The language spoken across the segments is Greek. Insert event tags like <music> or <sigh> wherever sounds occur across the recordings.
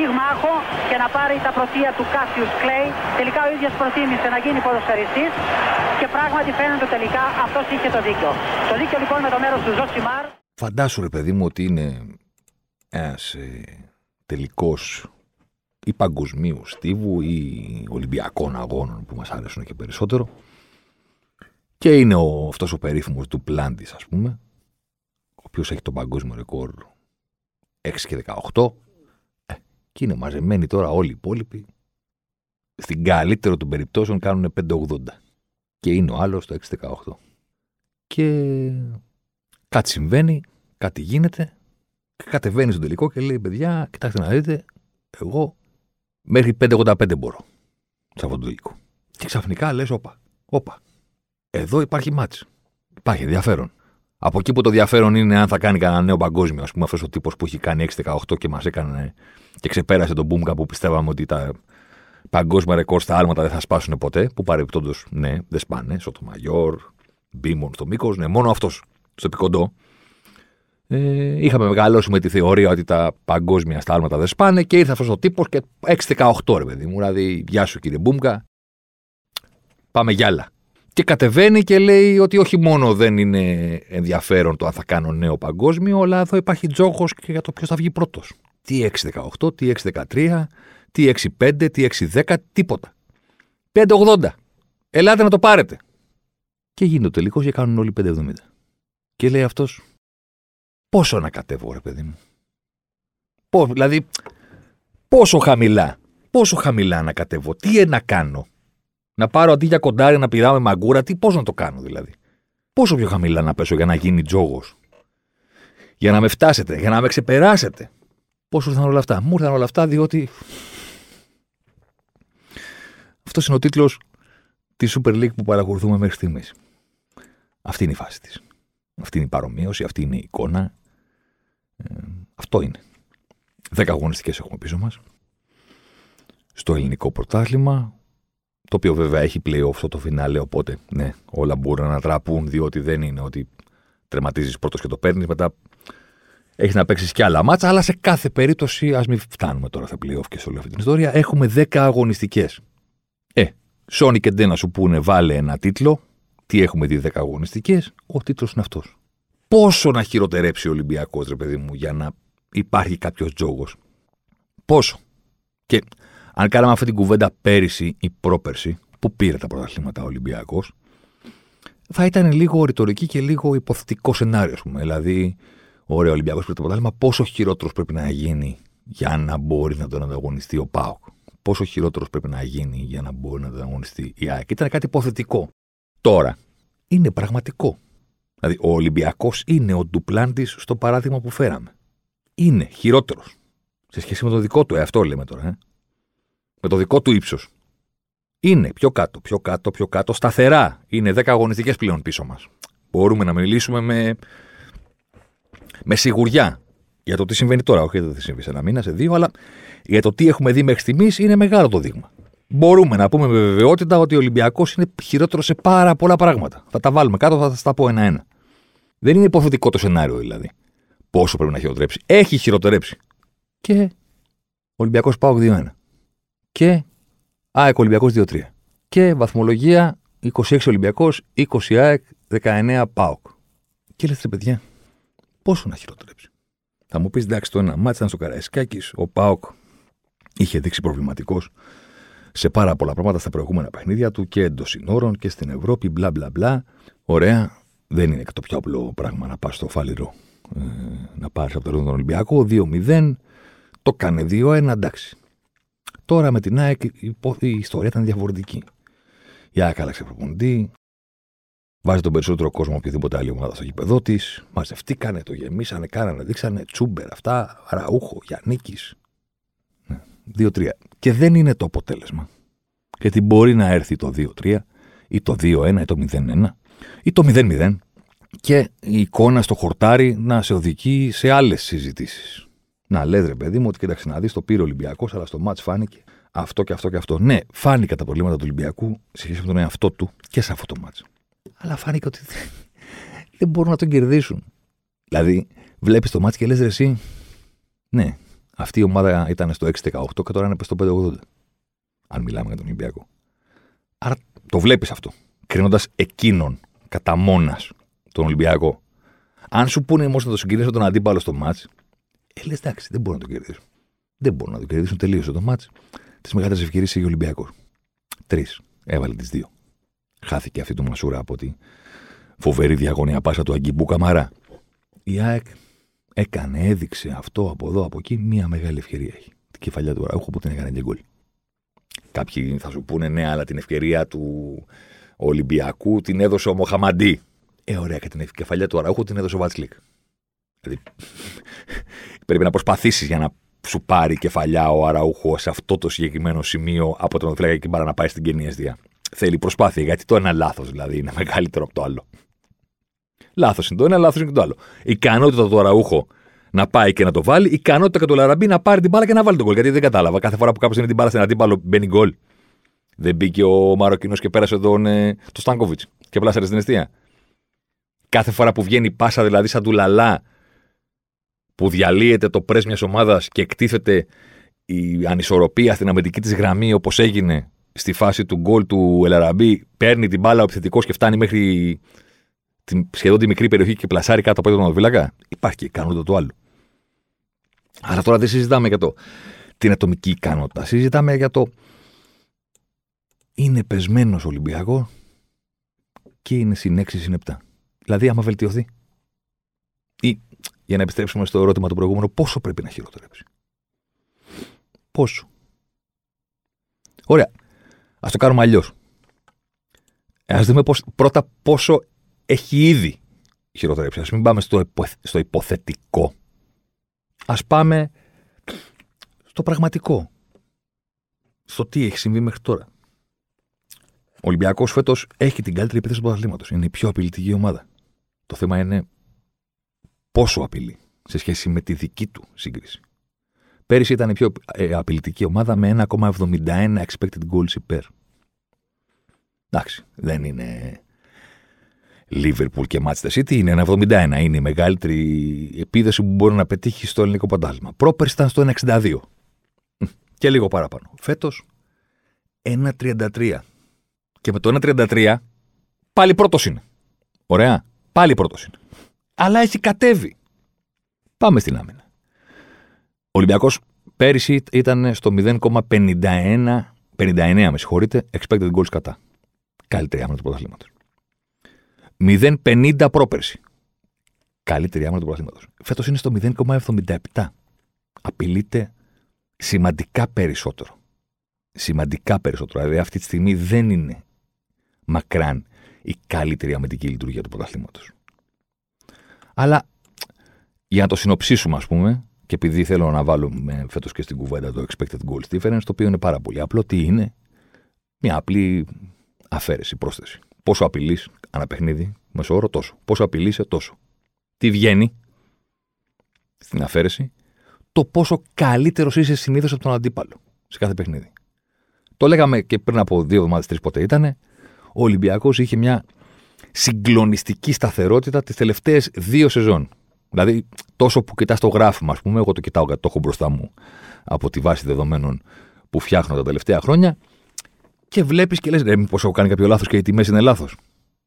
πυγμάχο και να πάρει τα πρωτεία του Κάσιους Κλέη. Τελικά ο ίδιος προτίμησε να γίνει ποδοσφαιριστής και πράγματι φαίνεται τελικά αυτός είχε το δίκιο. Το δίκιο λοιπόν με το μέρος του Ζωσιμάρ. Φαντάσου ρε παιδί μου ότι είναι ένας ε, τελικός ή παγκοσμίου στίβου ή Ολυμπιακών αγώνων που μας άρεσουν και περισσότερο και είναι ο, αυτός ο περίφημος Ντουπλάντις ας πούμε ο οποίος έχει το παγκόσμιο ρεκόρ 6 και 18 ε, και είναι μαζεμένοι τώρα όλοι οι υπόλοιποι στην καλύτερο των περιπτώσεων κάνουν 5-80 και είναι ο άλλος το 6-18 και κάτι συμβαίνει, κάτι γίνεται και κατεβαίνει στο τελικό και λέει παιδιά κοιτάξτε να δείτε εγώ Μέχρι 5,85 μπορώ. Σαββατοκύριακο. Και ξαφνικά λες, όπα, όπα. Εδώ υπάρχει μάτς. Υπάρχει ενδιαφέρον. Από εκεί που το ενδιαφέρον είναι αν θα κάνει κανένα νέο παγκόσμιο, ας πούμε, αυτός ο τύπος που έχει κάνει 6-18 και μας έκανε και ξεπέρασε τον Μπούμκα που πιστεύαμε ότι τα παγκόσμια ρεκόρ στα άλματα δεν θα σπάσουν ποτέ. Που παρεμπιπτόντως, ναι, δεν σπάνε. Σωτομαγιόρ, Μπίμον στο μήκος, ναι, μόνο αυτός στο επικοντό. Ε, είχαμε μεγαλώσει με τη θεωρία ότι τα παγκόσμια στάλματα δεν σπάνε και ήρθε αυτός ο τύπος και 6-18 ρε παιδί μου. Δηλαδή, γεια σου κύριε Μπούμκα, πάμε για άλλα. Και κατεβαίνει και λέει ότι όχι μόνο δεν είναι ενδιαφέρον το αν θα κάνω νέο παγκόσμιο, αλλά εδώ υπάρχει τζόγος και για το ποιος θα βγει πρώτος. Τι 6-18, τι 6-13, τι 6-5, τι 6-10, τίποτα. 5-80. Ελάτε να το πάρετε. Και γίνεται ο τελικός και κάνουν όλοι 5-70. Και λέει αυτός, πόσο να κατέβω, ρε παιδί μου; Πώς, δηλαδή, πόσο χαμηλά. Πόσο χαμηλά να κατέβω; Τι να κάνω; Να πάρω αντί για κοντάρι να πηδάμε μαγκούρα, τι πώς να το κάνω δηλαδή; Πόσο πιο χαμηλά να πέσω για να γίνει τζόγος; Για να με φτάσετε, για να με ξεπεράσετε. Πώς ήρθαν όλα αυτά; Μου ήρθαν όλα αυτά διότι. Αυτός είναι ο τίτλος της Super League που παρακολουθούμε μέχρι στιγμής. Αυτή είναι η φάση της. Αυτή είναι η παρομοίωση, αυτή είναι η εικόνα. Ε, αυτό είναι. Δέκα αγωνιστικές έχουμε πίσω μας. Στο ελληνικό πρωτάθλημα, το οποίο βέβαια έχει πλέον αυτό το φινάλε, οπότε ναι, όλα μπορούν να ανατραπούν, διότι δεν είναι ότι τερματίζεις πρώτος και το παίρνεις, μετά έχεις να παίξεις και άλλα μάτσα, αλλά σε κάθε περίπτωση, ας μην φτάνουμε τώρα στα playoff και σε όλη αυτή την ιστορία, έχουμε 10 αγωνιστικές. Ε, Σόνι και Ντένα σου πούνε βάλε ένα τίτλο, τι έχουμε δει 10 αγωνιστικές, ο τίτλος είναι αυτός πόσο να χειροτερέψει ο Ολυμπιακός, ρε παιδί μου, για να υπάρχει κάποιος τζόγος; Πόσο; Και αν κάναμε αυτή την κουβέντα πέρυσι ή πρόπερσι, που πήρε τα πρωταθλήματα ο Ολυμπιακός, θα ήταν λίγο ρητορική και λίγο υποθετικό σενάριο, ας πούμε. Δηλαδή, ωραίο Ολυμπιακός πήρε το πρωτάθλημα, πόσο χειρότερος πρέπει να γίνει για να μπορεί να τον ανταγωνιστεί ο Πάοκ. Πόσο χειρότερος πρέπει να γίνει για να μπορεί να τον ανταγωνιστεί η ΑΕΚ; Ήταν κάτι υποθετικό. Τώρα είναι πραγματικό. Δηλαδή, ο Ολυμπιακός είναι ο Ντουπλάντης στο παράδειγμα που φέραμε. Είναι χειρότερος. Σε σχέση με το δικό του, ε, αυτό λέμε τώρα. Ε. Με το δικό του ύψος. Είναι πιο κάτω, πιο κάτω, πιο κάτω, σταθερά. Είναι 10 αγωνιστικές πλέον πίσω μας. Μπορούμε να μιλήσουμε με, με σιγουριά για το τι συμβαίνει τώρα. Όχι, δεν θα συμβεί σε ένα μήνα, σε δύο, αλλά για το τι έχουμε δει μέχρι στιγμής είναι μεγάλο το δείγμα. Μπορούμε να πούμε με βεβαιότητα ότι ο Ολυμπιακός είναι χειρότερο σε πάρα πολλά πράγματα. Θα τα βάλουμε κάτω, θα τα πω ένα-ένα. Δεν είναι υποθετικό το σενάριο δηλαδή. Πόσο πρέπει να χειροτερέψει. Έχει χειροτερέψει. Και Ολυμπιακός Πάοκ 2-1. Και ΑΕΚ Ολυμπιακός 2-3. Και βαθμολογία 26 Ολυμπιακός, 20 ΑΕΚ, 19 ΠΑΟΚ. Και λέτε παιδιά, πόσο να χειροτερέψει. Θα μου πεις εντάξει, το ένα μάτι ήταν στο Καραϊσκάκης, ο ΠΑΟΚ είχε δείξει προβληματικός σε πάρα πολλά πράγματα στα προηγούμενα παιχνίδια του και εντός συνόρων και στην Ευρώπη, μπλα μπλα μπλα. Ωραία, δεν είναι και το πιο απλό πράγμα να πας στο Φάληρο ε, να πάρεις από τον Ολυμπιακό. 2-0, το κάνει 2-1, εντάξει. Τώρα με την ΑΕΚ η, η ιστορία ήταν διαφορετική. Η ΑΕΚ άλλαξε προπονητή, βάζει τον περισσότερο κόσμο οποιοδήποτε άλλη ομάδα στο γήπεδό της. Μαζευτήκανε, το γεμίσανε, κάνανε, δείξανε τσούμπερ αυτά, Ραούχο, Γιάννικης. 2-3. Και δεν είναι το αποτέλεσμα. Γιατί μπορεί να έρθει το 2-3 ή το 2-1 ή το 0-1 ή το 0-0 και η εικόνα στο χορτάρι να σε οδηγεί σε άλλες συζητήσεις. Να λες, ρε παιδί μου, ότι κοίταξε να δεις, το πήρε ο Ολυμπιακός, αλλά στο μάτς φάνηκε αυτό και αυτό και αυτό. Ναι, φάνηκε τα προβλήματα του Ολυμπιακού σε σχέση με τον εαυτό του και σε αυτό το μάτς. Αλλά φάνηκε ότι δεν μπορούν να τον κερδίσουν. Δηλαδή, βλέπεις το μάτς και λες, ρε, εσύ, ναι, αυτή η ομάδα ήταν στο 6-18 και τώρα είναι στο 5-80. Αν μιλάμε για τον Ολυμπιακό. Άρα το βλέπεις αυτό. Κρίνοντας εκείνον κατά μόνας τον Ολυμπιακό. Αν σου πούνε όμως να το συγκρίνει τον αντίπαλο στο μάτς, ε, λες εντάξει, δεν μπορούν να το κερδίσουν. Δεν μπορούν να το κερδίσουν. Τελείωσε το μάτς. Τις μεγάλες ευκαιρίες είχε ο Ολυμπιακός. Τρεις. Έβαλε τις δύο. Χάθηκε αυτή του Μασούρα από τη φοβερή διαγωνία πάσα του Αγκιμπού Καμαρά. Η ΑΕΚ έκανε, έδειξε αυτό από εδώ, από εκεί, μία μεγάλη ευκαιρία έχει. Την κεφαλιά του Ραούχου που την έκανε και γκολ. Κάποιοι θα σου πούνε ναι, αλλά την ευκαιρία του Ολυμπιακού την έδωσε ο Μοχαμαντή. Ε, ωραία, και την κεφαλιά του Αραούχου την έδωσε ο Βατσλίκ. Δηλαδή, πρέπει να προσπαθήσεις για να σου πάρει κεφαλιά ο Αραούχο σε αυτό το συγκεκριμένο σημείο από τον Φλέγα και να πάει στην Κενία Αιστεία. Θέλει προσπάθεια, γιατί το ένα λάθος δηλαδή είναι μεγαλύτερο από το άλλο. Λάθος είναι το ένα, λάθος είναι το άλλο. Η ικανότητα του Αραούχο να πάει και να το βάλει, η ικανότητα και του Λαραμπή να πάρει την μπάλα και να βάλει τον γκολ. Γιατί δεν κατάλαβα. Κάθε φορά που κάποιος είναι την μπάλα στην αντίπαλο μπαίνει γκολ. Δεν μπήκε ο Μαροκινός και πέρασε τον ε, το Στάνκοβιτς και πλάσαρε στην αιστεία. Κάθε φορά που βγαίνει πάσα, δηλαδή σαν του λαλά, που διαλύεται το πρέσ μιας ομάδας και εκτίθεται η ανισορροπία στην αμυντική της γραμμή, όπως έγινε στη φάση του γκολ του Ελαραμπή, παίρνει την μπάλα ο επιθετικός και φτάνει μέχρι την, σχεδόν τη μικρή περιοχή και πλασάρει κάτω από τον Βίλακα. Υπάρχει και η ικανότητα του άλλου. Αλλά τώρα δεν συζητάμε για το, την ατομική ικανότητα. Συζητάμε για το είναι πεσμένος Ολυμπιακός και είναι συν 6 συν 7. Δηλαδή, άμα βελτιωθεί. Ή, για να επιστρέψουμε στο ερώτημα του προηγούμενου, πόσο πρέπει να χειροτερέψει. Πόσο; Ωραία. Α το κάνουμε αλλιώς. Α δούμε πώς, πρώτα πόσο έχει ήδη χειροτερέψει. Α μην πάμε στο, στο υποθετικό. Α πάμε στο πραγματικό. Στο τι έχει συμβεί μέχρι τώρα. Ο Ολυμπιακός φέτος έχει την καλύτερη επίθεση του πρωταθλήματος. Είναι η πιο απειλητική ομάδα. Το θέμα είναι πόσο απειλεί σε σχέση με τη δική του σύγκριση. Πέρυσι ήταν η πιο ε, απειλητική ομάδα με 1,71 expected goals υπέρ. Εντάξει, δεν είναι Liverpool και Manchester City, είναι 1,71. Είναι η μεγαλύτερη επίδεση που μπορεί να πετύχει στο ελληνικό παντάσμα. Πρόπερση ήταν στο 1,62. Και λίγο παραπάνω. Φέτος 1,33. Και με το 1,33 πάλι πρώτος είναι. Ωραία. Πάλι πρώτος είναι. Αλλά έχει κατέβει. Πάμε στην άμυνα. Ο Ολυμπιακός πέρυσι ήταν στο 0,51. 59 με συγχωρείτε, expected goals κατά. Καλύτερη άμυνα του πρωταθλήματος. 0,50 πρόπερση. Καλύτερη άμυνα του πρωταθλήματος. Φέτος είναι στο 0,77. Απειλείται σημαντικά περισσότερο. Σημαντικά περισσότερο. Δηλαδή αυτή τη στιγμή δεν είναι μακράν η καλύτερη αμυντική λειτουργία του πρωταθλήματος. Αλλά για να το συνοψίσουμε, ας πούμε, και επειδή θέλω να βάλουμε φέτος και στην κουβέντα το expected goals difference, το οποίο είναι πάρα πολύ απλό, τι είναι; Μια απλή αφαίρεση, πρόσθεση. Πόσο απειλείς ανά παιχνίδι, μέσω όρο τόσο. Πόσο απειλείσαι τόσο. Τι βγαίνει στην αφαίρεση, το πόσο καλύτερος είσαι συνήθως από τον αντίπαλο σε κάθε παιχνίδι. Το λέγαμε και πριν από δύο εβδομάδες, τρεις πότε ήταν. Ο Ολυμπιακός είχε μια συγκλονιστική σταθερότητα τις τελευταίες δύο σεζόν. Δηλαδή, τόσο που κοιτάς το γράφημα, ας πούμε, εγώ το κοιτάω, το έχω μπροστά μου από τη βάση δεδομένων που φτιάχνω τα τελευταία χρόνια, και βλέπεις και λες: Ρε, μήπως έχω κάνει κάποιο λάθος και οι τιμές είναι λάθος.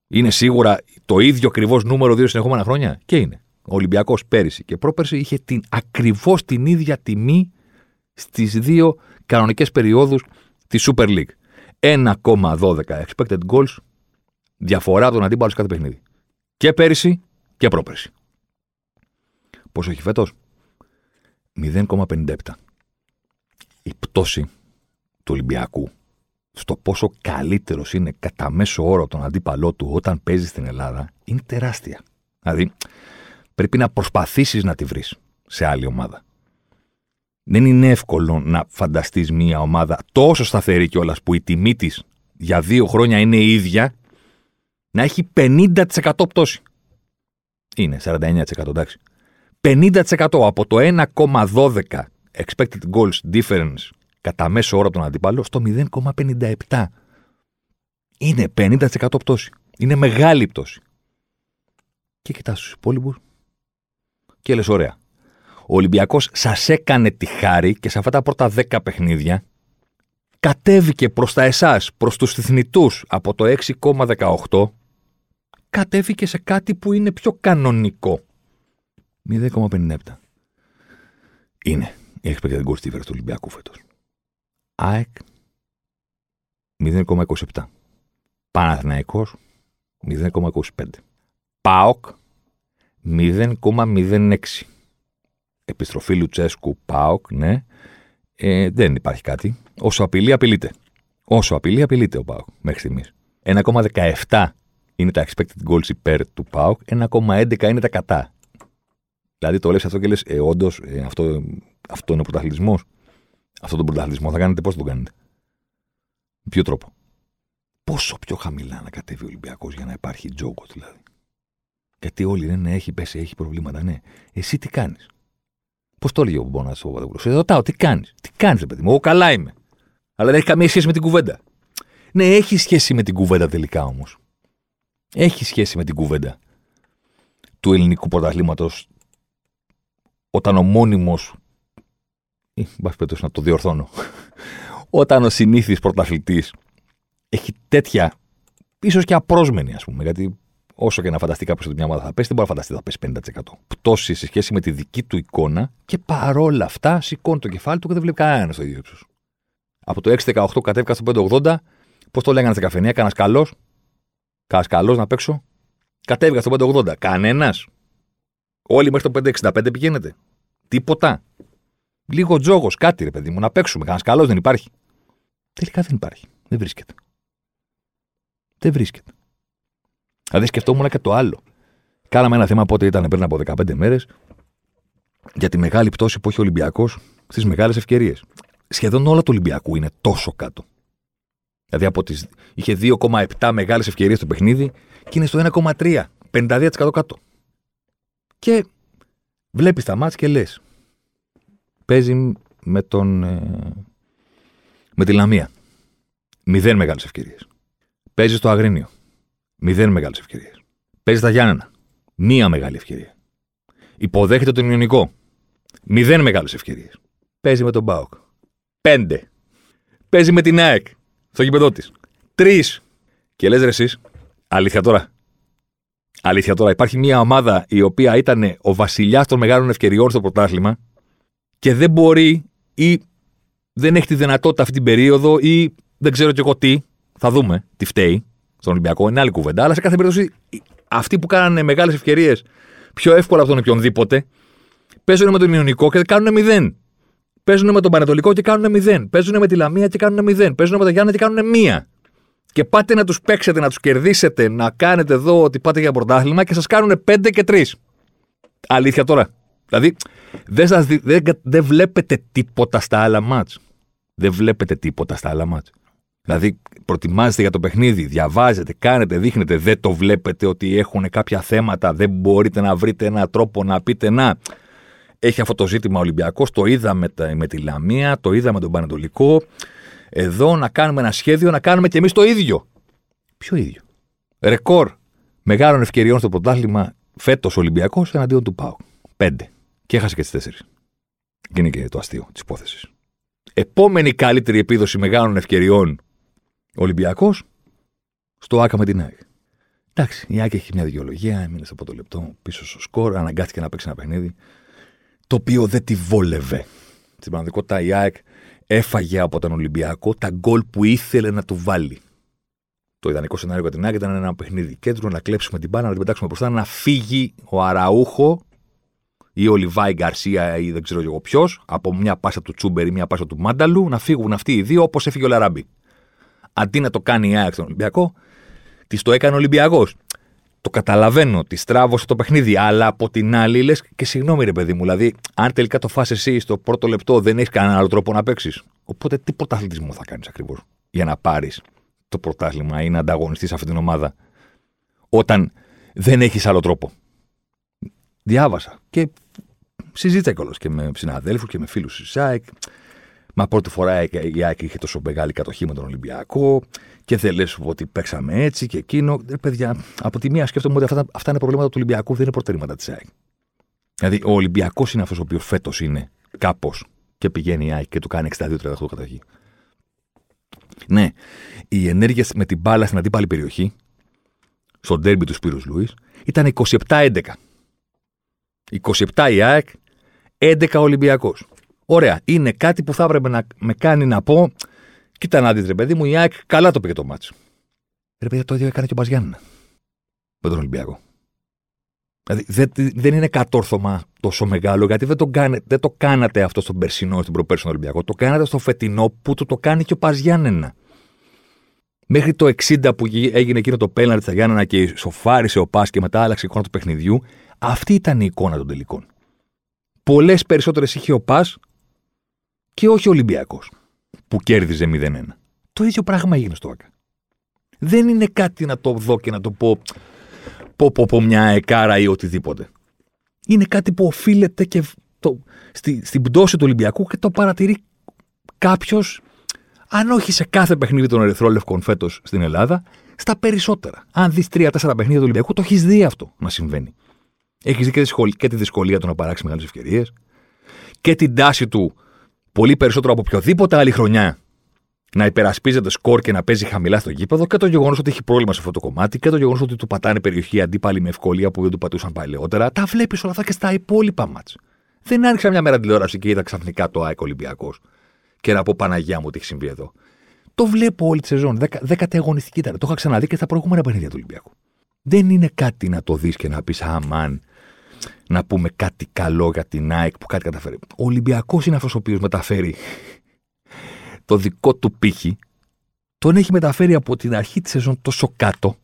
Είναι σίγουρα το ίδιο ακριβώς νούμερο δύο συνεχόμενα χρόνια; Και είναι. Ο Ολυμπιακός πέρυσι και πρόπερσι είχε την, ακριβώς την ίδια τιμή στις δύο κανονικές περιόδους της Super League. 1,12 expected goals διαφορά από τον αντίπαλο σε κάθε παιχνίδι. Και πέρυσι και πρόπερσι. Πόσο έχει φέτος, 0,57. Η πτώση του Ολυμπιακού στο πόσο καλύτερος είναι κατά μέσο όρο τον αντίπαλό του όταν παίζει στην Ελλάδα είναι τεράστια. Δηλαδή, πρέπει να προσπαθήσεις να τη βρεις σε άλλη ομάδα. Δεν είναι εύκολο να φανταστείς μια ομάδα τόσο σταθερή κιόλας που η τιμή της για δύο χρόνια είναι η ίδια να έχει 50% πτώση. Είναι 49% εντάξει. 50% από το 1,12 expected goals difference κατά μέσο όρο τον αντίπαλο στο 0,57. Είναι 50% πτώση. Είναι μεγάλη πτώση. Και κοιτάς τους υπόλοιπους και λες ωραία. Ο Ολυμπιακός σας έκανε τη χάρη και σε αυτά τα πρώτα 10 παιχνίδια κατέβηκε προς τα εσάς, προς τους θυθνητούς από το 6,18 κατέβηκε σε κάτι που είναι πιο κανονικό. 0,57. Είναι η expected goals difference του Ολυμπιακού φέτος. ΑΕΚ 0,27. Παναθηναϊκός 0,25. ΠΑΟΚ 0,06. Επιστροφή Λουτσέσκου ΠΑΟΚ, ναι. Ε, δεν υπάρχει κάτι. Όσο απειλεί, απειλείται. Όσο απειλεί, απειλείται ο ΠΑΟΚ μέχρι στιγμής. 1,17 είναι τα expected goals υπέρ του ΠΑΟΚ, 1,11 είναι τα κατά. Δηλαδή το λες αυτό και λες, ε, όντως, ε, αυτό, αυτό είναι πρωταθλητισμός. Αυτό τον πρωταθλητισμό θα κάνετε, πώς θα τον κάνετε; Με ποιο τρόπο; Πόσο πιο χαμηλά να κατέβει ο Ολυμπιακός για να υπάρχει τζόκο δηλαδή; Γιατί όλοι λένε, ναι, έχει πέσει, έχει προβλήματα. Ναι. Εσύ τι κάνεις; Πώς το έλεγε ο Μπόνας ο Παπαδόπουλος; Σε ρωτάω, τι κάνεις; Τι κάνεις, παιδί μου; Εγώ καλά είμαι. Αλλά δεν έχει καμία σχέση με την κουβέντα. Ναι, έχει σχέση με την κουβέντα τελικά όμως. Έχει σχέση με την κουβέντα του ελληνικού πρωταθλήματος όταν ο μόνιμος. ή πάση να το διορθώνω. <laughs> όταν ο συνήθις πρωταθλητής έχει τέτοια. ίσως και απρόσμενη, ας πούμε. Γιατί όσο και να φανταστεί κάποιος ότι μια ομάδα θα πέσει, δεν μπορεί να φανταστεί ότι θα πέσει 50%. Πτώση σε σχέση με τη δική του εικόνα και παρόλα αυτά σηκώνει το κεφάλι του και δεν βλέπει κανένας στο ίδιο ύψος. Από το 6-18 κατέβηκα στο 5-80, πώς το λέγανε στην καφενεία, κανένας καλός. Κανένα καλό να παίξω. Κατέβηκα στο 5-80. Κανένας. Όλοι μέχρι το 5-65 πηγαίνετε. Τίποτα. Λίγο τζόγος, κάτι ρε παιδί μου, να παίξουμε. Κανένα καλό δεν υπάρχει. Τελικά δεν υπάρχει. Δεν βρίσκεται. Δεν βρίσκεται. Δηλαδή σκεφτόμουν και το άλλο. Κάναμε ένα θέμα πότε ήταν πριν από 15 μέρες για τη μεγάλη πτώση που έχει ο Ολυμπιακός στις μεγάλες ευκαιρίες. Σχεδόν όλα του Ολυμπιακού είναι τόσο κάτω. Δηλαδή από τις... είχε 2,7 μεγάλες ευκαιρίες στο παιχνίδι και είναι στο 1,3. 52% κάτω. Και βλέπεις τα μάτια και λες. Παίζει με τον. Ε, με τη Λαμία. Μηδέν μεγάλες ευκαιρίες. Παίζει στο Αγρίνιο. Μηδέν μεγάλες ευκαιρίες. Παίζει τα Γιάννενα. Μία μεγάλη ευκαιρία. Υποδέχεται τον Ιωνικό. Μηδέν μεγάλες ευκαιρίες. Παίζει με τον Μπάουκ. Πέντε. Παίζει με την ΑΕΚ. Στο γήπεδό της. Τρεις. Και λες ρε εσύ, αλήθεια τώρα. Αλήθεια τώρα, υπάρχει μια ομάδα η οποία ήταν ο βασιλιάς των μεγάλων ευκαιριών στο πρωτάθλημα και δεν μπορεί ή δεν έχει τη δυνατότητα αυτή την περίοδο ή δεν ξέρω κι εγώ τι. Θα δούμε τι φταίει στον Ολυμπιακό, είναι άλλη κουβέντα. Αλλά σε κάθε περίπτωση, αυτοί που κάνανε μεγάλες ευκαιρίες πιο εύκολα από τον οποιονδήποτε, παίζουν με τον Ιωνικό και κάνουν μηδέν. Παίζουν με τον Πανετολικό και κάνουν μηδέν. Παίζουν με τη Λαμία και κάνουν μηδέν. Παίζουν με τα Γιάννα και κάνουν μία. Και πάτε να τους παίξετε, να τους κερδίσετε, να κάνετε εδώ ότι πάτε για πρωτάθλημα και σας κάνουν πέντε και τρεις. Αλήθεια τώρα. Δηλαδή, δεν, σας δεν, δεν βλέπετε τίποτα στα άλλα μάτς. Δεν βλέπετε τίποτα στα άλλα μάτς. Δηλαδή, προετοιμάζετε για το παιχνίδι, διαβάζετε, κάνετε, δείχνετε, δεν το βλέπετε ότι έχουν κάποια θέματα, δεν μπορείτε να βρείτε έναν τρόπο να πείτε να. Έχει αυτό το ζήτημα Ολυμπιακός, το είδαμε με τη Λαμία, το είδαμε τον Πανετολικό. Εδώ να κάνουμε ένα σχέδιο, να κάνουμε και εμείς το ίδιο. Ποιο ίδιο; Ρεκόρ μεγάλων ευκαιριών στο πρωτάθλημα φέτος Ολυμπιακός εναντίον του Πάου. Πέντε. Και έχασε και τις τέσσερις. Και είναι και το αστείο της υπόθεσης. Επόμενη καλύτερη επίδοση μεγάλων ευκαιριών Ολυμπιακός στο Άκα με την ΑΕΚ. Εντάξει, η ΑΕΚ έχει μια δικαιολογία, έμεινε στο πρώτο λεπτό πίσω στο σκορ, αναγκάστηκε να παίξει ένα παιχνίδι το οποίο δεν τη βόλευε. Στην πραγματικότητα η ΑΕΚ έφαγε από τον Ολυμπιακό τα γκολ που ήθελε να του βάλει. Το ιδανικό σενάριο για την ΑΕΚ ήταν ένα παιχνίδι κέντρο, να κλέψουμε την μπάνα, να την πετάξουμε μπροστά, να φύγει ο Αραούχο ή ο Λιβάη Γκαρσία ή δεν ξέρω εγώ ποιος, από μια πάσα του Τσούμπερ ή μια πάσα του Μάνταλου, να φύγουν αυτοί οι δύο όπως έφυγε ο Λαράμπη αντί να το κάνει η ΑΕΚ στον Ολυμπιακό, της το έκανε ο Ολυμπιακός. Το καταλαβαίνω, τη στράβωσε το παιχνίδι, αλλά από την άλλη λες και συγγνώμη, ρε παιδί μου, δηλαδή, αν τελικά το φάσει εσύ στο πρώτο λεπτό, δεν έχεις κανένα άλλο τρόπο να παίξεις. Οπότε τι πρωταθλητισμό θα κάνεις ακριβώς για να πάρεις το πρωτάθλημα ή να ανταγωνιστείς αυτή την ομάδα όταν δεν έχεις άλλο τρόπο; Διάβασα και συζήτησα κιόλας και με συναδέλφους και με φίλους της ΣΑΕΚ. Μα πρώτη φορά η ΑΕΚ είχε τόσο μεγάλη κατοχή με τον Ολυμπιακό και δεν λες ότι παίξαμε έτσι και εκείνο. Ε, παιδιά, από τη μία σκέφτομαι ότι αυτά, αυτά είναι προβλήματα του Ολυμπιακού, δεν είναι προτερήματα της ΑΕΚ. Δηλαδή, ο Ολυμπιακός είναι αυτός ο οποίος φέτος είναι κάπως και πηγαίνει η ΑΕΚ και του κάνει 62-38 κατοχή. Ναι, οι ενέργειες με την μπάλα στην αντίπαλη περιοχή, στον τέρμπι του Σπύρους Λούις, ήταν 27-11. 27 η ΑΕΚ, 11 Ολυμπιακός. Ωραία. Είναι κάτι που θα έπρεπε να με κάνει να πω. Κοίτα να δείτε, παιδί μου, η ΑΕΚ καλά το πήγε το μάτσο. Ρε παιδιά, το ίδιο έκανε και ο Μπαζιάννα. Με τον Ολυμπιακό. Δηλαδή δεν, δεν είναι κατόρθωμα τόσο μεγάλο, γιατί δεν το, κάνε, δεν το κάνατε αυτό στον περσινό, στην προπέρσινο Ολυμπιακό. Το κάνατε στο φετινό που το, το κάνει και ο Παζιάννενα. Μέχρι το 60 που έγινε εκείνο το πέναλτι στα Γιάννενα και σοφάρισε ο Πα και μετά άλλαξε η εικόνα του παιχνιδιού, αυτή ήταν η εικόνα των τελικών. Πολλές περισσότερες είχε ο Πα και όχι ο Ολυμπιακός που κέρδιζε 0-1. Το ίδιο πράγμα έγινε στο ΑΚΑ. Δεν είναι κάτι να το δω και να το πω πω, πω, πω μια εκάρα ή οτιδήποτε. Είναι κάτι που οφείλεται και το, στη, στην πτώση του Ολυμπιακού και το παρατηρεί κάποιος, αν όχι σε κάθε παιχνίδι των Ερυθρόλευκων φέτος στην Ελλάδα, στα περισσότερα. Αν δεις τρία-τέσσερα παιχνίδια του Ολυμπιακού, το έχεις δει αυτό να συμβαίνει. Έχεις δει και, και τη δυσκολία του να παράξει μεγάλες ευκαιρίες και την τάση του πολύ περισσότερο από οποιοδήποτε άλλη χρονιά να υπερασπίζεται σκορ και να παίζει χαμηλά στο γήπεδο και το γεγονός ότι έχει πρόβλημα σε αυτό το κομμάτι και το γεγονός ότι του πατάνε περιοχή αντίπαλοι με ευκολία που δεν του πατούσαν παλαιότερα. Τα βλέπεις όλα αυτά και στα υπόλοιπα μάτς. Δεν άνοιξα μια μέρα τηλεόραση και είδα ξαφνικά το ΑΕΚ Ολυμπιακός και να πω Παναγία μου τι έχει συμβεί εδώ. Το βλέπω όλη τη σεζόν. Δεκα, δέκατη αγωνιστική ήταν. Το είχα ξαναδεί και στα προηγούμενα παιχνίδια του Ολυμπιακού. Δεν είναι κάτι να το δεις και να πεις Αμάν, να πούμε κάτι καλό για την ΑΕΚ που κάτι καταφέρει. Ο Ολυμπιακός είναι αυτός ο οποίος μεταφέρει το δικό του πύχη, τον έχει μεταφέρει από την αρχή της σεζόν τόσο κάτω,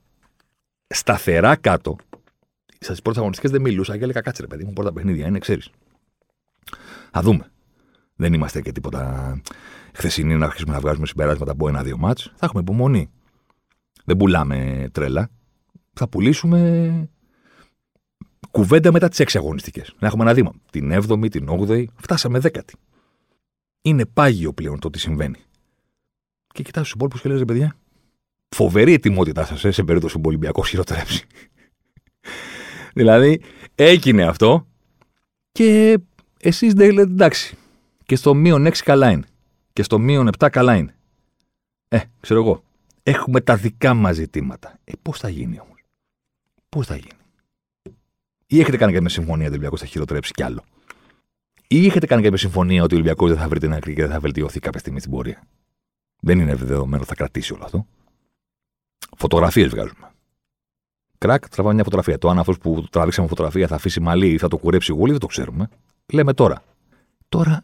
σταθερά κάτω. Στι πρώτες αγωνιστικές δεν μιλούσα και έλεγα κάτσε ρε παιδί μου, πρώτα παιχνίδια είναι, ξέρεις. Θα δούμε. Δεν είμαστε και τίποτα χθεσινοί να αρχίσουμε να βγάζουμε συμπεράσματα από ένα-δύο μάτς. Θα έχουμε υπομονή. Δεν πουλάμε τρέλα. Θα πουλήσουμε κουβέντα μετά τις έξι αγωνιστικές. Να έχουμε ένα δήμα. Την 7η, την 8η, φτάσαμε δέκατη. Είναι πάγιο πλέον το τι συμβαίνει. Και κοιτάς τους υπόλοιπους και λες, παιδιά, φοβερή ετοιμότητά σας ε, σε περίπτωση που ο Ολυμπιακός χειροτερέψει. <laughs> δηλαδή, έγινε αυτό και εσείς δεν λέτε εντάξει. Και στο μείον 6 καλά είναι. Και στο μείον 7 καλά είναι. Ε, ξέρω εγώ. Έχουμε τα δικά μας ζητήματα. Ε, πώς θα γίνει όμως; Πώς θα γίνει; Ή έχετε κάνει κάποια συμφωνία ότι ο Ολυμπιακός θα χειροτρέψει κι άλλο; Ή είχατε κάνει κάποια συμφωνία ότι ο Ολυμπιακός δεν θα βρει την άκρη και δεν θα βελτιωθεί κάποια στιγμή στην πορεία; Δεν είναι δεδομένο, θα κρατήσει όλο αυτό. Φωτογραφίες βγάζουμε. Κρακ, τραβάμε μια φωτογραφία. Το αν αυτός που τραβήξαμε φωτογραφία θα αφήσει μαλλί ή θα το κουρέψει γούλι, δεν το ξέρουμε. Λέμε τώρα. Τώρα,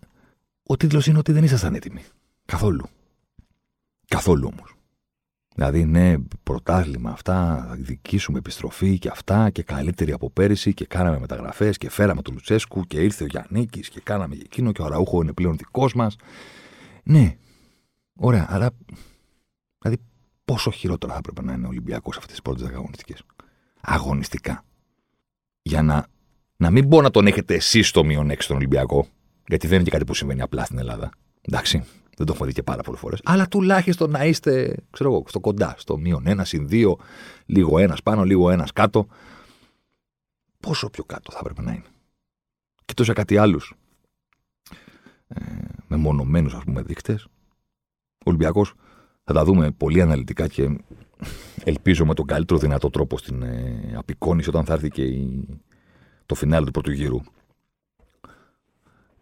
ο τίτλος είναι ότι δεν ήσασταν έτοιμοι. Καθόλου. Καθόλου όμως. Δηλαδή, ναι, πρωτάθλημα αυτά, δική σου επιστροφή και αυτά και καλύτερη από πέρυσι και κάναμε μεταγραφές και φέραμε τον Λουτσέσκου και ήρθε ο Γιάννη και κάναμε εκείνο και ο Ραούχο είναι πλέον δικός μας. Ναι, ωραία, αλλά. Δηλαδή, πόσο χειρότερα θα έπρεπε να είναι ο Ολυμπιακός αυτές τις πρώτες αγωνιστικές. Αγωνιστικά. Για να, να μην μπορώ να τον έχετε εσείς στο μείον 6 τον Ολυμπιακό, γιατί δεν είναι και κάτι που συμβαίνει απλά στην Ελλάδα. Εντάξει, δεν το έχω δει και πάρα πολλές φορές. Αλλά τουλάχιστον να είστε, ξέρω εγώ, στο κοντά. Στο μείον ένα, συν δύο, λίγο ένας πάνω, λίγο ένας κάτω. Πόσο πιο κάτω θα έπρεπε να είναι. Και τόσο κάτι άλλους ε, μεμονωμένους ας πούμε δείκτες. Ο Ολυμπιακός θα τα δούμε πολύ αναλυτικά και ελπίζω με τον καλύτερο δυνατό τρόπο στην ε, απεικόνηση όταν θα έρθει και η, το φινάλι του πρώτου γύρου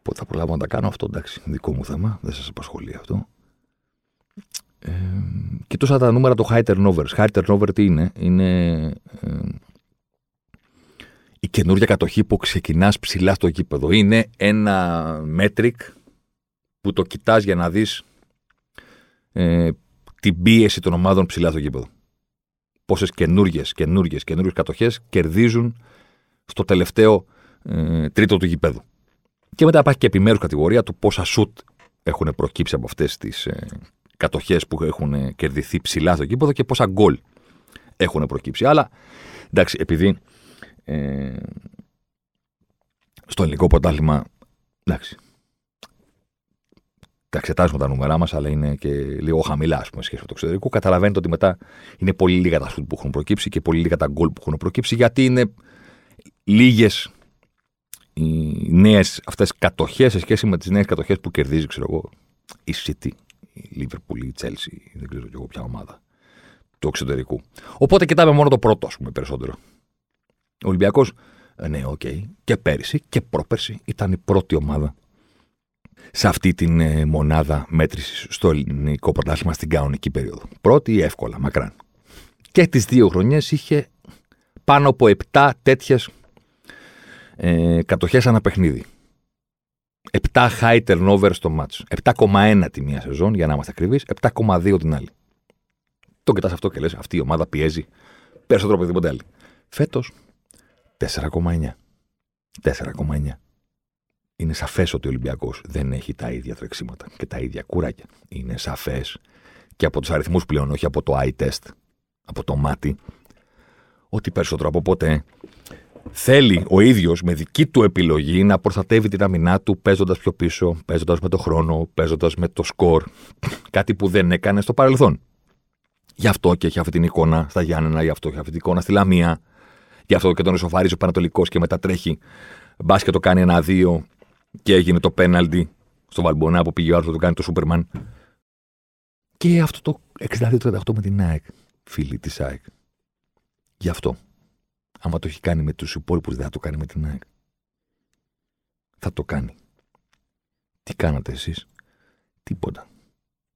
Πότε θα προλάβω να τα κάνω αυτό, εντάξει, δικό μου θέμα, δεν σας απασχολεί αυτό. Ε, κοιτούσα τα νούμερα του high turnovers. High turnover τι είναι, είναι ε, η καινούργια κατοχή που ξεκινάς ψηλά στο γήπεδο. Είναι ένα metric που το κοιτάς για να δεις ε, την πίεση των ομάδων ψηλά στο γήπεδο. Πόσες καινούργιες, καινούργιες, καινούργιες κατοχές κερδίζουν στο τελευταίο ε, τρίτο του γήπεδου. Και μετά υπάρχει και επιμέρους κατηγορία του πόσα σουτ έχουν προκύψει από αυτές τις ε, κατοχές που έχουν κερδιθεί ψηλά στο κήπεδο και πόσα γκολ έχουν προκύψει. Αλλά Εντάξει, επειδή ε, στο ελληνικό πρωτάθλημα. Εντάξει. Τα εξετάζουμε τα νούμερά μας, αλλά είναι και λίγο χαμηλά, ας πούμε, σχέση με το εξωτερικό. Καταλαβαίνετε ότι μετά είναι πολύ λίγα τα σουτ που έχουν προκύψει και πολύ λίγα τα γκολ που έχουν προκύψει, γιατί είναι λίγες οι νέες αυτές κατοχές σε σχέση με τις νέες κατοχές που κερδίζει, ξέρω εγώ, η City, η Liverpool, η Chelsea, δεν ξέρω κι εγώ ποια ομάδα του εξωτερικού. Οπότε κοιτάμε μόνο το πρώτο, ας πούμε, περισσότερο. Ο Ολυμπιακός, ε, ναι, OK, okay, και πέρυσι και πρόπερσι ήταν η πρώτη ομάδα σε αυτή την ε, μονάδα μέτρησης στο ελληνικό πρωτάθλημα στην κανονική περίοδο. Πρώτη εύκολα, μακράν. Και τις δύο χρονιές είχε πάνω από 7 τέτοιες ε, κατοχές ανά παιχνίδι. 7 high turnover στο match. 7,1 τη μία σεζόν, για να είμαστε ακριβείς, 7,2 την άλλη. Το κοιτάς αυτό και λες: Αυτή η ομάδα πιέζει περισσότερο από οτιδήποτε άλλη. Φέτος 4,9. 4,9. Είναι σαφές ότι ο Ολυμπιακός δεν έχει τα ίδια τρεξίματα και τα ίδια κουράκια. Είναι σαφές και από τους αριθμούς πλέον, όχι από το eye test, από το μάτι, ότι περισσότερο από ποτέ θέλει ο ίδιος με δική του επιλογή να προστατεύει την αμυνά του παίζοντας πιο πίσω, παίζοντας με το χρόνο, παίζοντας με το σκορ. Κάτι που δεν έκανε στο παρελθόν. Γι' αυτό και έχει αυτή την εικόνα στα Γιάννενα, γι' αυτό έχει αυτή την εικόνα στη Λαμία. Γι' αυτό και τον εσωφαρίζει ο Πανατολικός και μετά τρέχει. Μπα και το κάνει ένα-δύο και έγινε το πέναλτι στο Βαλμπονά που πήγε ο άλλο το κάνει το Σούπερμαν. Και αυτό το 62-38 με την ΑΕΚ, φίλοι της ΑΕΚ. Γι' αυτό. Άμα το έχει κάνει με τους υπόλοιπους, δεν θα το κάνει με την ΑΕΚ. Θα το κάνει. Τι κάνατε εσείς, Τίποτα.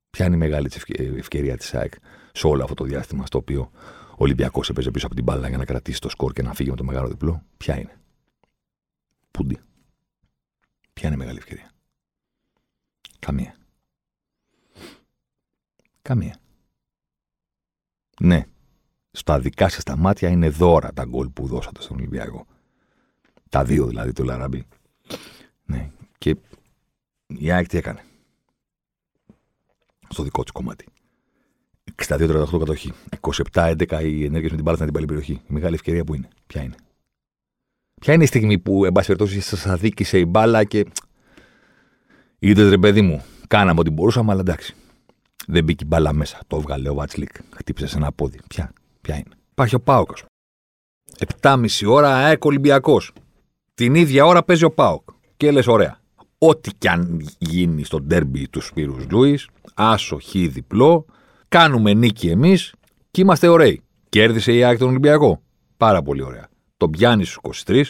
Ποια είναι η μεγάλη ευκαιρία της ΑΕΚ σε όλο αυτό το διάστημα στο οποίο ο Ολυμπιακός έπαιζε πίσω από την μπάλα για να κρατήσει το σκορ και να φύγει με το μεγάλο διπλό; Ποια είναι; Πούντι. Ποια είναι η μεγάλη ευκαιρία; Καμία. Καμία. Ναι. Στα δικά σας τα μάτια είναι δώρα τα γκολ που δώσατε στον Ολυμπιακό. Τα δύο δηλαδή του Λαραμπή. Ναι. Και η ΑΕΚ τι έκανε; Στο δικό της κομμάτι. 62-38 κατοχή. 27-11 οι ενέργειες με την μπάλα στην αντίπαλη περιοχή. Η μεγάλη ευκαιρία που είναι. Ποια είναι; Ποια είναι η στιγμή που, εν πάση περιπτώσει, σας αδίκησε η μπάλα και. Είδες ρε παιδί μου, κάναμε ό,τι μπορούσαμε, αλλά εντάξει. Δεν μπήκε η μπάλα μέσα. Το έβγαλε ο Βάτσλικ. Χτύπησε σε ένα πόδι. Ποια, ποια είναι. Υπάρχει ο ΠΑΟΚ. 7,5 ώρα ΑΕΚ Ολυμπιακός. Την ίδια ώρα παίζει ο ΠΑΟΚ. Και λες, ωραία. Ό,τι κι αν γίνει στο ντέρμπι του Σπύρος Λούης, άσο χ διπλό, Κάνουμε νίκη εμείς και είμαστε ωραίοι. Κέρδισε η ΑΕΚ τον Ολυμπιακό. Πάρα πολύ ωραία. Τον πιάνει στους 23,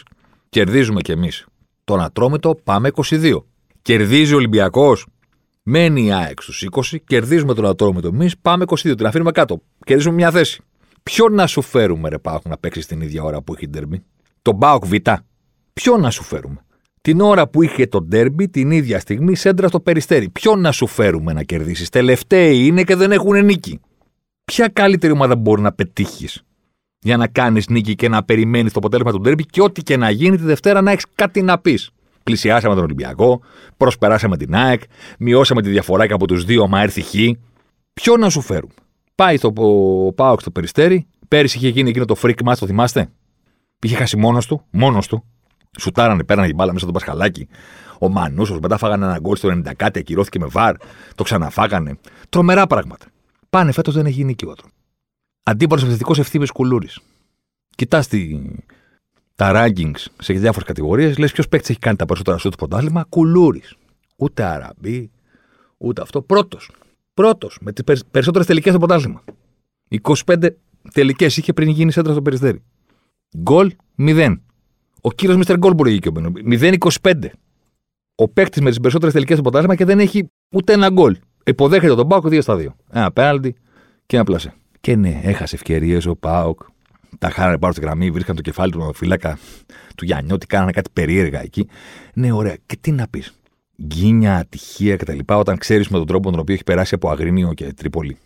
κερδίζουμε κι εμείς. Τον Ατρόμητο πάμε 22. Κερδίζει ο Ολυμπιακός, μένει η ΑΕΚ στους 20, κερδίζουμε τον Ατρόμητο εμείς, πάμε 22. Την αφήνουμε κάτω. Κερδίζουμε μια θέση. Ποιο να σου φέρουμε, ρε Πάοκ, να παίξεις την ίδια ώρα που έχει ντερμπι. Τον Πάοκ Β. Ποιο να σου φέρουμε; Την ώρα που είχε το ντέρμπι, την ίδια στιγμή σέντρα στο περιστέρι. Ποιο να σου φέρουμε να κερδίσεις; Τελευταίοι είναι και δεν έχουν νίκη. Ποια καλύτερη ομάδα μπορεί να πετύχεις για να κάνεις νίκη και να περιμένεις το αποτέλεσμα του ντέρμπι και ό,τι και να γίνει τη Δευτέρα να έχεις κάτι να πεις; Πλησιάσαμε τον Ολυμπιακό, προσπεράσαμε την ΑΕΚ, μειώσαμε τη διαφορά και από τους δύο, μα έρθει χ. Ποιο να σου φέρουμε; Πάει στο Πάοξ στο περιστέρι, πέρυσι είχε γίνει εκείνο το freak match, το θυμάστε; Είχε χάσει μόνος του, μόνος του, Σουτάρανε, πέρανε την μπάλα μέσα στο Πασχαλάκι. Ο Μανούσος μετά φάγανε ένα γκολ στο 90 κάτι, ακυρώθηκε με βαρ. Το ξαναφάγανε. Τρομερά πράγματα. Πάνε φέτος δεν έχει νίκη ο Αντίπαλος επιθετικός ευθύνη κουλούρης. Κοιτάς τη... τα rankings σε διάφορες κατηγορίες, λες ποιος παίκτης έχει κάνει τα περισσότερα σου του πρωτάθλημα; Κουλούρης. Ούτε Αραμπί, ούτε αυτό. Πρώτος. Πρώτος. Με τις περισσότερες τελικές στο πρωτάθλημα. 25 τελικές είχε πριν γίνει σέντρα στο περιστέρι. Γκολ 0. Ο κύριος Μίστερ Γκολ μπορεί εκεί ο 0-25. Ο παίκτης με τις περισσότερες τελικές στο ποτάσμα και δεν έχει ούτε ένα γκολ. Υποδέχεται τον Πάοκ 2 στα 2. Ένα πέναλτι και ένα πλασέ. Και ναι, έχασε ευκαιρίες ο Πάοκ. Τα χάρανε πάνω στη γραμμή, βρίσκαν το κεφάλι του φύλακα του Γιάννιώτη, κάνανε κάτι περίεργα εκεί. Ναι, ωραία. Και τι να πεις. Γκίνια, ατυχία κτλ. Όταν ξέρεις με τον τρόπο τον οποίο έχει περάσει από Αγρίνιο και Τρίπολη.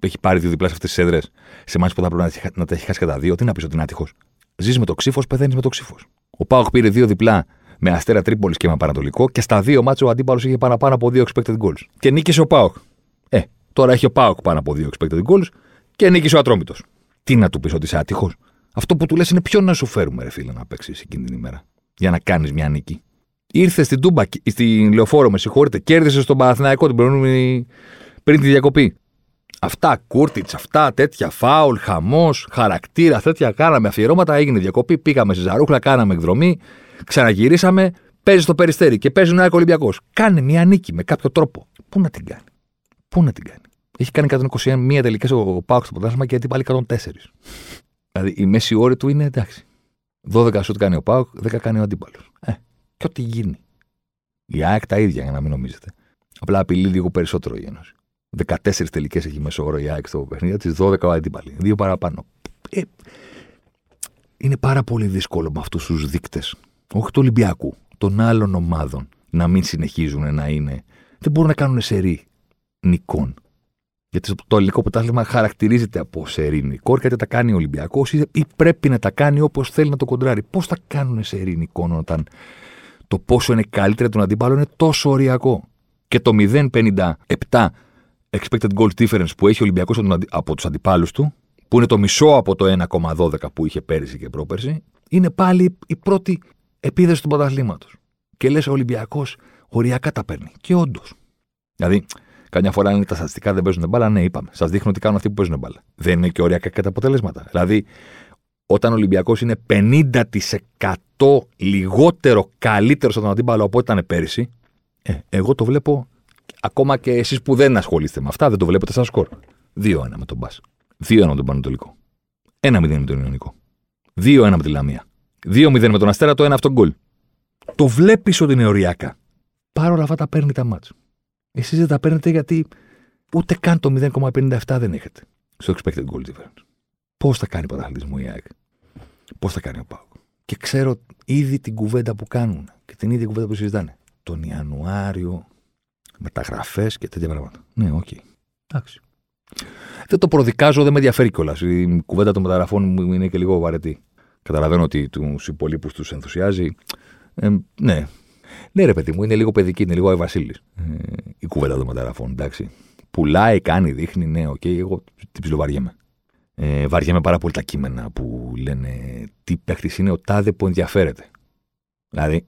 Έχει πάρει δύο διπλά σε αυτές τις έδρες, σε μάτια που θα πρέπει να τα έχει χάσει κατά δύο. Τι να πεις ότι είναι άτυχος. Ζεις με το ξύφος, πεθαίνεις με το ξύφος. Ο Πάοκ πήρε δύο διπλά με αστέρα Τρίπολης και με Πανατολικό και στα δύο μάτια ο αντίπαλος είχε παραπάνω από δύο expected goals. Και νίκησε ο Πάοκ. Ε, τώρα έχει ο Πάοκ πάνω από δύο expected goals και νίκησε ο Ατρόμητος. Τι να του πεις ότι είσαι άτυχος; Αυτό που του λες είναι ποιο να σου φέρουμε, ρε φίλε, να παίξεις εκείνη την ημέρα. Για να κάνεις μια νίκη. Ήρθε στην Τούμπα, στη λεωφόρο, με συγχωρείτε, κέρδισε στον Παναθηναϊκό την προηγούμενη πριν τη διακοπή. Αυτά, κούρτιτς, αυτά, τέτοια, φάουλ, χαμός, χαρακτήρα, τέτοια. Κάναμε αφιερώματα, έγινε διακοπή, πήγαμε σε ζαρούχλα, κάναμε εκδρομή, ξαναγυρίσαμε, παίζει στο περιστέρι και παίζει ο Νέα Ολυμπιακός. Κάνε μια νίκη με κάποιο τρόπο. Πού να την κάνει; Πού να την κάνει; Έχει κάνει 121 τελικές ο Πάουκ στο πρωτάθλημα και γιατί πάλι 104. δηλαδή η μέση όρη του είναι εντάξει. 12 σουτ κάνει ο Πάουκ, 10 κάνει ο αντίπαλος. Ε, και ό,τι γίνει. Η ΑΕΚ τα ίδια για να μην νομίζετε. Απλά απειλεί λίγο περισσότερο η Ένωση. 14 τελικές έχει μέσω όρο η ΑΕΚ στο παιχνίδι της, 12 ο αντίπαλοι. Δύο παραπάνω. Ε, είναι πάρα πολύ δύσκολο με αυτούς τους δείκτες, όχι του Ολυμπιακού, των άλλων ομάδων, να μην συνεχίζουν να είναι. Δεν μπορούν να κάνουν σερή νικών. Γιατί το ελληνικό πρωτάθλημα χαρακτηρίζεται από σερή νικών, γιατί τα κάνει ο Ολυμπιακός ή πρέπει να τα κάνει όπως θέλει να το κοντράρει. Πώς θα κάνουν σερή νικών όταν το πόσο είναι καλύτερο τον αντίπαλο είναι τόσο οριακό. Και το 0,57 expected goal difference που έχει ο Ολυμπιακός από τους αντιπάλους του, που είναι το μισό από το 1,12 που είχε πέρυσι και πρόπερσι, είναι πάλι η πρώτη επίδεση του πρωταθλήματος. Και λες, ο Ολυμπιακός οριακά τα παίρνει. Και όντως. Δηλαδή, καμιά φορά είναι τα στατιστικά δεν παίζουν μπάλα, ναι, είπαμε. Σας δείχνω τι κάνουν αυτοί που παίζουν μπάλα. Δεν είναι και οριακά και τα αποτελέσματα. Δηλαδή, όταν ο Ολυμπιακός είναι 50% λιγότερο καλύτερος στον αντίπαλο από ό,τι ήταν πέρυσι, ε, εγώ το βλέπω ακόμα και εσείς που δεν ασχολείστε με αυτά, δεν το βλέπετε σαν σκορ. 2-1 με τον Μπα. 2-1 με τον Πανατολικό. 1-0 με τον Ιωνικό. 2-1 με τη Λαμία. 2-0 με τον Αστέρα, το 1 αυτό γκολ. Το βλέπεις ότι είναι οριακά. Παρ' όλα αυτά τα παίρνει τα μάτς. Εσείς δεν τα παίρνετε γιατί ούτε καν το 0,57 δεν έχετε στο expected goal difference. Πώς θα κάνει πρωταθλητισμό η ΑΕΚ; Πώς θα κάνει ο ΠΑΟΚ. Και ξέρω ήδη την κουβέντα που κάνουν και την ίδια κουβέντα που συζητάνε. Τον Ιανουάριο μεταγραφές και τέτοια πράγματα. Ναι, OK. Okay. Εντάξει. Δεν το προδικάζω, δεν με ενδιαφέρει κιόλας. Η κουβέντα των μεταγραφών μου είναι και λίγο βαρετή. Καταλαβαίνω ότι τους υπόλοιπους τους ενθουσιάζει. Ε, ναι. Ναι, ρε παιδί μου, είναι λίγο παιδική, είναι λίγο Βασίλης. Ε, η κουβέντα των μεταγραφών, εντάξει. Πουλάει, κάνει, δείχνει, ναι, OK, okay, εγώ την ψιλοβαριέμαι. Ε, βαριέμαι πάρα πολύ τα κείμενα που λένε τι παίχτης είναι ο τάδε που ενδιαφέρεται. Δηλαδή,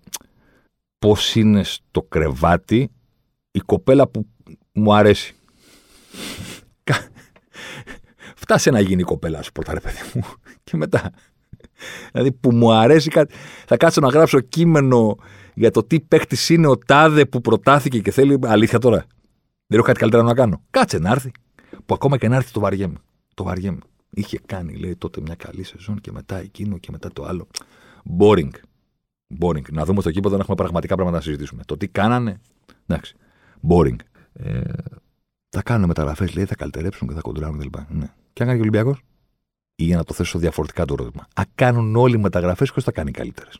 πώς είναι στο κρεβάτι η κοπέλα που μου αρέσει. Φτάσε να γίνει η κοπέλα σου πρώτα, ρε παιδί μου. Και μετά. Δηλαδή που μου αρέσει κάτι. Θα κάτσω να γράψω κείμενο για το τι παίχτης είναι ο τάδε που προτάθηκε και θέλει. Αλήθεια τώρα. Δεν έχω κάτι καλύτερο να κάνω. Κάτσε να έρθει. Που ακόμα και να έρθει το βαριέμαι. Το βαριέμαι. Είχε κάνει, λέει, τότε μια καλή σεζόν και μετά εκείνο και μετά το άλλο. Boring. Boring. Να δούμε στο κήπο να έχουμε πραγματικά πράγματα να συζητήσουμε. Το τι κάνανε. Εντάξει boring. Ε, θα κάνουν μεταγραφές, λέει, θα καλυτερέψουν και θα κοντράρουν κλπ. Ναι. Και αν κάνει και ο Ολυμπιακός. Ή για να το θέσω διαφορετικά το ερώτημα. Αν κάνουν όλοι μεταγραφές, ποιος θα κάνει καλύτερες;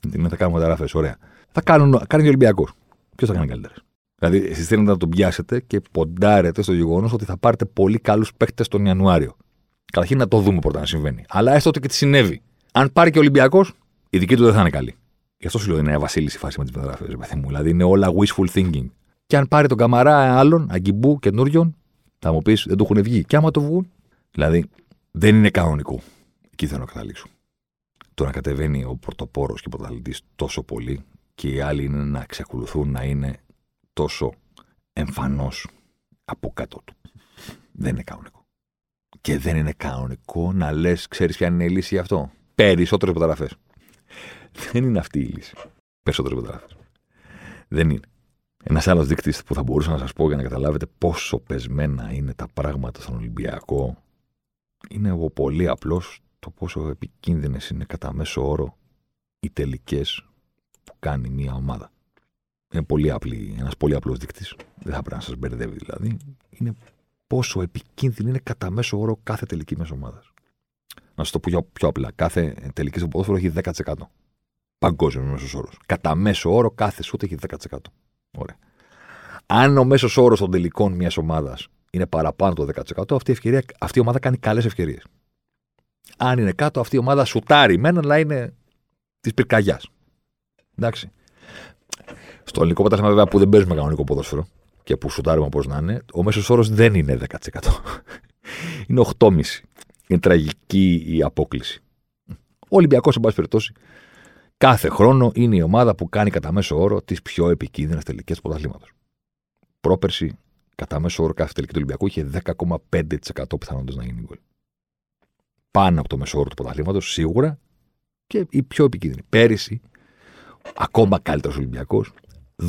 Δεν θα κάνουν μεταγραφές, ωραία. Θα κάνουν, κάνει και ο Ολυμπιακός. Ποιος θα κάνει καλύτερες; Δηλαδή, εσείς θέλετε να τον πιάσετε και ποντάρετε στο γεγονός ότι θα πάρετε πολύ καλούς παίχτε τον Ιανουάριο. Καταρχήν να το δούμε πρώτα να συμβαίνει. Αλλά έστω ότι και τι συνέβη. Αν πάρει και ο Ολυμπιακός, η δική του δεν θα είναι καλή. Γι' αυτό σου λέω είναι Βασίλη η φάση με τις μεταγραφές, Δηλαδή είναι όλα wishful thinking. Και αν πάρει τον καμαρά άλλων, αγκιμπού, καινούριων, θα μου πεις δεν του έχουν βγει. Και άμα το βγουν, δηλαδή δεν είναι κανονικό. Εκεί θέλω να καταλήξω. Το να κατεβαίνει ο πρωτοπόρος και ο πρωταθλητής τόσο πολύ και οι άλλοι είναι να εξακολουθούν να είναι τόσο εμφανώς από κάτω του. Δεν είναι κανονικό. Και δεν είναι κανονικό να λες, ξέρεις ποια είναι η λύση γι' αυτό; Περισσότερες μεταγραφές. Δεν είναι αυτή η λύση. Περισσότερες μεταγραφές. Δεν είναι. Ένας άλλος δείκτης που θα μπορούσα να σας πω για να καταλάβετε πόσο πεσμένα είναι τα πράγματα στον Ολυμπιακό είναι ο πολύ απλός το πόσο επικίνδυνες είναι κατά μέσο όρο οι τελικές που κάνει μια ομάδα. Είναι πολύ απλή, ένας πολύ απλός δείκτης. Δεν θα πρέπει να σας μπερδεύει δηλαδή. Είναι πόσο επικίνδυνη είναι κατά μέσο όρο κάθε τελική μέσο ομάδας. Να σας το πω πιο, απλά. Κάθε τελική στο ποδόσφαιρο έχει 10%. Παγκόσμιος μέσος όρος. Κατά μέσο όρο κάθε σούτ έχει 10%. Ωραία. Αν ο μέσος όρος των τελικών μιας ομάδας είναι παραπάνω το 10%, αυτή η, ευκαιρία, αυτή η ομάδα κάνει καλές ευκαιρίες. Αν είναι κάτω, αυτή η ομάδα σουτάρει μένα, αλλά είναι της πυρκαγιάς. Εντάξει. Στο ελληνικό πρωτάθλημα, βέβαια, που δεν παίζουμε κανονικό ποδόσφαιρο και που σουτάρουμε όπως να είναι, ο μέσος όρος δεν είναι 10%. <laughs> είναι 8,5%. Είναι τραγική η απόκληση. Ο Ολυμπιακός, εν πάση περιπτώσει, κάθε χρόνο είναι η ομάδα που κάνει κατά μέσο όρο τις πιο επικίνδυνες τελικές πρωταθλήματος. Πρόπερση, κατά μέσο όρο κάθε τελική του Ολυμπιακού είχε 10,5% πιθανότητες να γίνει γκολ. Πάνω από το μέσο όρο του πρωταθλήματος, σίγουρα και η πιο επικίνδυνη. Πέρυσι, ακόμα καλύτερος Ολυμπιακός,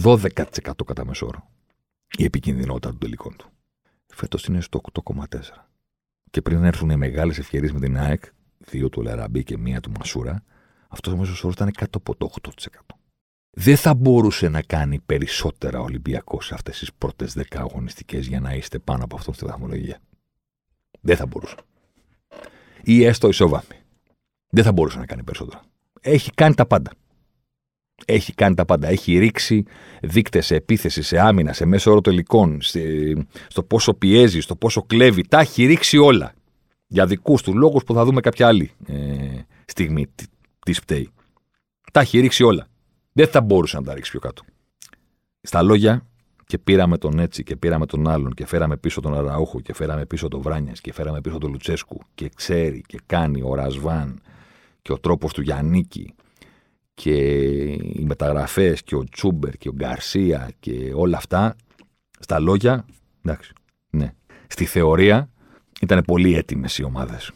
12% κατά μέσο όρο η επικίνδυνοτητα των τελικών του. Φέτος είναι στο 8,4. Και πριν έρθουν οι μεγάλες ευκαιρίες με την ΑΕΚ, δύο του Λαραμπή και μία του Μασούρα, αυτός ο μέσος όρος ήταν κάτω από το 8%. Δεν θα μπορούσε να κάνει περισσότερα ο Ολυμπιακός σε αυτές τις πρώτες 10 αγωνιστικές για να είστε πάνω από αυτό στη βαθμολογία. Δεν θα μπορούσε. Ή έστω ισόβαμη. Δεν θα μπορούσε να κάνει περισσότερα. Έχει κάνει τα πάντα. Έχει κάνει τα πάντα. Έχει ρίξει δείκτες σε επίθεση, σε άμυνα, σε μέσο όρο τελικών, στο πόσο πιέζει, στο πόσο κλέβει. Τα έχει ρίξει όλα. Για δικούς του λόγους που θα δούμε κάποια άλλη ε, στιγμή της πταίει. Τα έχει ρίξει όλα. Δεν θα μπορούσε να τα ρίξει πιο κάτω. Στα λόγια, και πήραμε τον έτσι και πήραμε τον άλλον και φέραμε πίσω τον Αραούχο και φέραμε πίσω τον Βράνιας και φέραμε πίσω τον Λουτσέσκου και ξέρει και κάνει ο Ρασβάν και ο τρόπος του Γιαννίκη και οι μεταγραφές και ο Τσούμπερ και ο Γκαρσία και όλα αυτά στα λόγια, εντάξει, ναι. Στη θεωρία ήταν πολύ έτοιμες οι ομάδες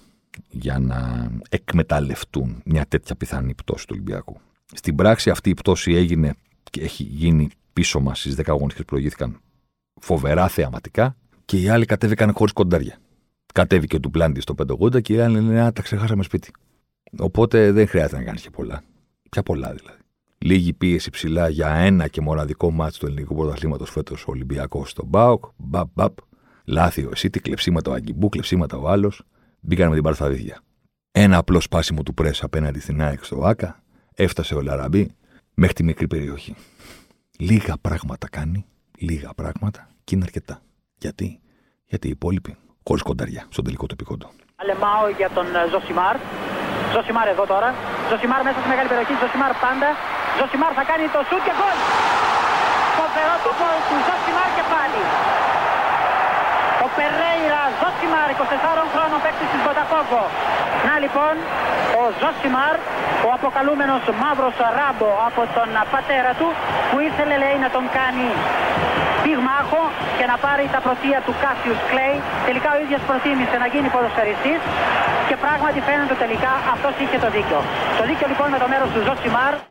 για να εκμεταλλευτούν μια τέτοια πιθανή πτώση του Ολυμπιακού. Στην πράξη αυτή η πτώση έγινε και έχει γίνει πίσω μας στις 10 αγωνιστικές που προηγήθηκαν φοβερά θεαματικά και οι άλλοι κατέβηκαν χωρίς κοντάρια. Κατέβηκε ο Ντουπλάντη στο 580 και οι άλλοι λένε Α, τα ξεχάσαμε σπίτι. Οπότε δεν χρειάζεται να κάνεις και πολλά. Πια πολλά δηλαδή. Λίγη πίεση ψηλά για ένα και μοναδικό μάτσο του ελληνικού πρωταθλήματος φέτος ο Ολυμπιακός στον Μπάουκ. Μπαπ, μπαπ. Λάθη ο Εσίτη, κλεψίματα ο Αγκιμπού, κλεψίματα ο άλλος. Μπήκαν με την παρθαδίδια. Ένα απλό σπάσιμο του press απέναντι στην ΑΕΚ στο ΟΑΚΑ. Έφτασε ο Λαραμπή μέχρι τη μικρή περιοχή. Λίγα πράγματα κάνει, λίγα πράγματα και είναι αρκετά. Γιατί, Γιατί οι υπόλοιποι χωρίς κονταριά στον τελικό του επί κοντώ. Αλεμάο για τον Ζωσιμάρ. Ζωσιμάρ εδώ τώρα. Ζωσιμάρ μέσα στη μεγάλη περιοχή. Ζωσιμάρ πάντα. Ζωσιμάρ θα κάνει το σουτ και γκολ. Φοβερό το γκολ του Ζωσιμάρ και πάλι. Ο Περέιρα Ζωσιμάρ, 24 χρόνων παίκτης της Μποταφόγκο. Να λοιπόν, ο Ζωσιμάρ, ο αποκαλούμενος μαύρος Ράμπο από τον πατέρα του, που ήθελε λέει να τον κάνει πυγμάχο και να πάρει τα πρωτεία του Κάσιους Κλέη. Τελικά ο ίδιος προτίμησε να γίνει ποδοσφαιριστής και πράγματι φαίνεται τελικά αυτός είχε το δίκιο. Το δίκιο λοιπόν με το μέρος του Ζωσιμάρ.